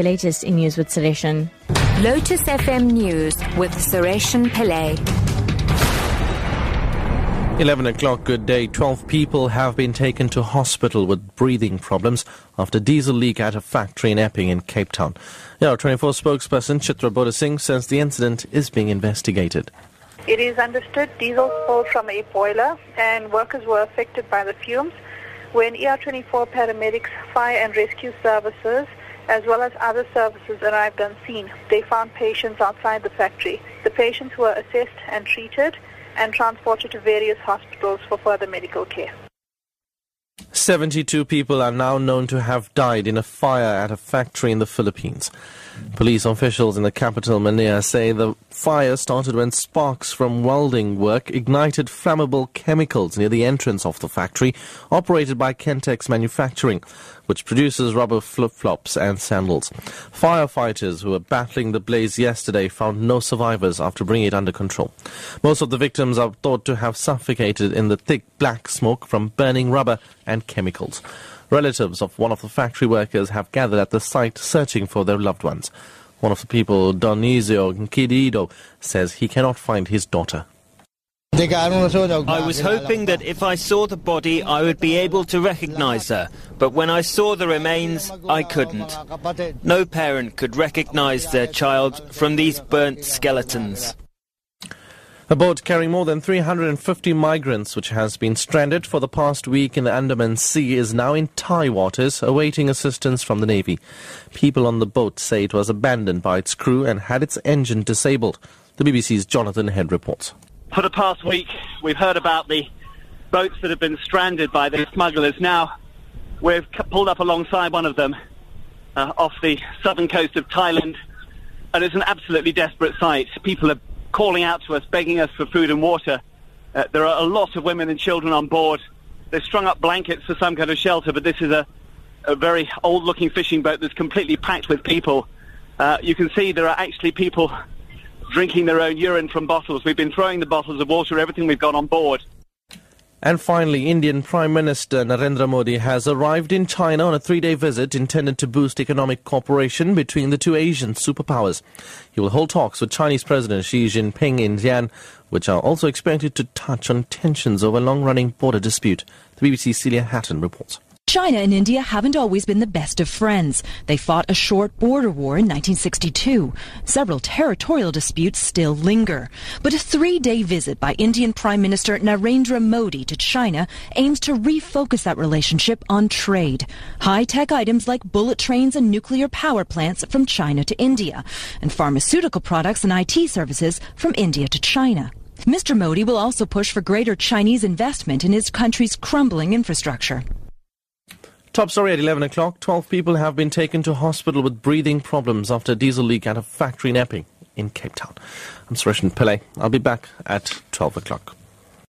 The latest in news with Sureshan. Lotus FM News with Sureshan Pillay. 11 o'clock, good day. 12 people have been taken to hospital with breathing problems after diesel leak at a factory in Epping in Cape Town. ER24 spokesperson Chitra Bodasing says the incident is being investigated. It is understood diesel spilled from a boiler and workers were affected by the fumes. When ER24 paramedics, fire and rescue services, as well as other services arrived on scene, they found patients outside the factory. The patients were assessed and treated and transported to various hospitals for further medical care. 72 people are now known to have died in a fire at a factory in the Philippines. Police officials in the capital, Manila, say the fire started when sparks from welding work ignited flammable chemicals near the entrance of the factory, operated by Kentex Manufacturing, which produces rubber flip-flops and sandals. Firefighters who were battling the blaze yesterday found no survivors after bringing it under control. Most of the victims are thought to have suffocated in the thick black smoke from burning rubber and chemicals. Relatives of one of the factory workers have gathered at the site searching for their loved ones. One of the people, Dionisio Kidido, says he cannot find his daughter. I was hoping that if I saw the body, I would be able to recognize her. But when I saw the remains, I couldn't. No parent could recognize their child from these burnt skeletons. A boat carrying more than 350 migrants, which has been stranded for the past week in the Andaman Sea, is now in Thai waters, awaiting assistance from the Navy. People on the boat say it was abandoned by its crew and had its engine disabled. The BBC's Jonathan Head reports. For the past week, we've heard about the boats that have been stranded by the smugglers. Now, we've pulled up alongside one of them uh, off the southern coast of Thailand, and it's an absolutely desperate sight. People are calling out to us, begging us for food and water. Uh, there are a lot of women and children on board. They've strung up blankets for some kind of shelter, but this is a, a very old-looking fishing boat that's completely packed with people. Uh, you can see there are actually people drinking their own urine from bottles. We've been throwing the bottles of water, everything we've got on board. And finally, Indian Prime Minister Narendra Modi has arrived in China on a three-day visit intended to boost economic cooperation between the two Asian superpowers. He will hold talks with Chinese President Xi Jinping in Xi'an, which are also expected to touch on tensions over a long-running border dispute. The BBC's Celia Hatton reports. China and India haven't always been the best of friends. They fought a short border war in 1962. Several territorial disputes still linger. But a three-day visit by Indian Prime Minister Narendra Modi to China aims to refocus that relationship on trade. High-tech items like bullet trains and nuclear power plants from China to India, and pharmaceutical products and IT services from India to China. Mr. Modi will also push for greater Chinese investment in his country's crumbling infrastructure. Top story at 11 o'clock. 12 people have been taken to hospital with breathing problems after a diesel leak at a factory in Epping in Cape Town. I'm Suresh Pillay. I'll be back at 12 o'clock.